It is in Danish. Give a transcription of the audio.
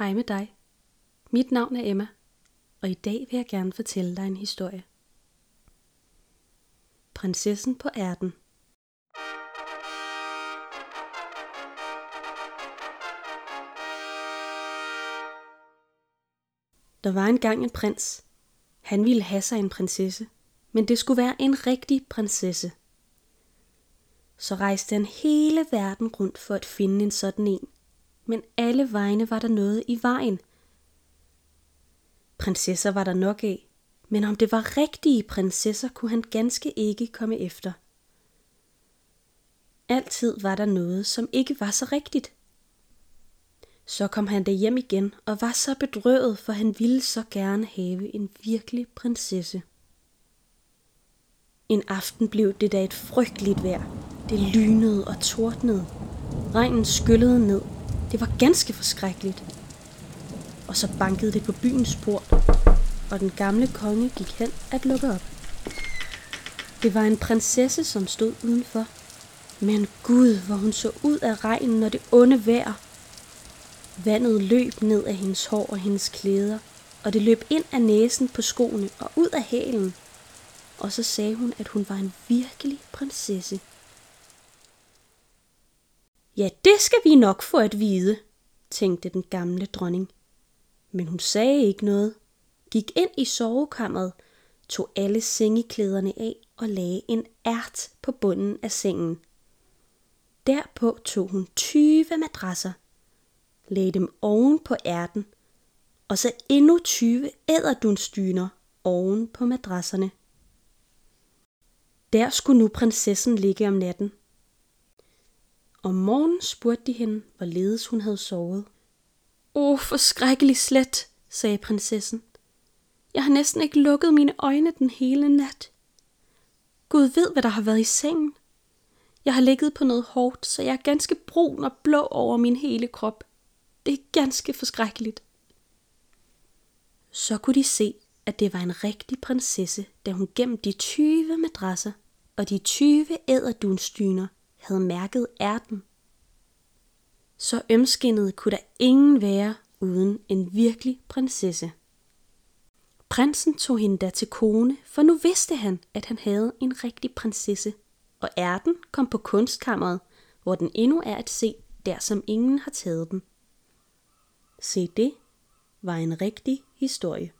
Hej med dig. Mit navn er Emma, og i dag vil jeg gerne fortælle dig en historie. Prinsessen på ærten. Der var engang en prins. Han ville have sig en prinsesse, men det skulle være en rigtig prinsesse. Så rejste han hele verden rundt for at finde en sådan en – men alle vegne var der noget i vejen. Prinsesser var der nok af, men om det var rigtige prinsesser, kunne han ganske ikke komme efter. Altid var der noget, som ikke var så rigtigt. Så kom han der hjem igen og var så bedrøvet, for han ville så gerne have en virkelig prinsesse. En aften blev det da et frygteligt vejr. Det lynede og tordnede. Regnen skyllede ned, det var ganske forskrækkeligt. Og så bankede det på byens port, og den gamle konge gik hen at lukke op. Det var en prinsesse, som stod udenfor. Men Gud, hvor hun så ud af regnen og det onde vejr. Vandet løb ned af hendes hår og hendes klæder, og det løb ind af næsen på skoene og ud af hælen. Og så sagde hun, at hun var en virkelig prinsesse. Ja, det skal vi nok få at vide, tænkte den gamle dronning. Men hun sagde ikke noget, gik ind i sovekammeret, tog alle sengeklæderne af og lagde en ært på bunden af sengen. Derpå tog hun 20 madrasser, lagde dem oven på ærten, og så endnu 20 æderdunstyner oven på madrasserne. Der skulle nu prinsessen ligge om natten, om morgenen spurgte de hende, hvorledes hun havde sovet. Åh, oh, forskrækkelig slet, sagde prinsessen. Jeg har næsten ikke lukket mine øjne den hele nat. Gud ved, hvad der har været i sengen. Jeg har ligget på noget hårdt, så jeg er ganske brun og blå over min hele krop. Det er ganske forskrækkeligt. Så kunne de se, at det var en rigtig prinsesse, da hun gennem de 20 madrasser og de 20 æderdunstyner havde mærket ærten. Så ømskindet kunne der ingen være uden en virkelig prinsesse. Prinsen tog hende da til kone, for nu vidste han, at han havde en rigtig prinsesse, og ærten kom på kunstkammeret, hvor den endnu er at se, der som ingen har taget den. Se det var en rigtig historie.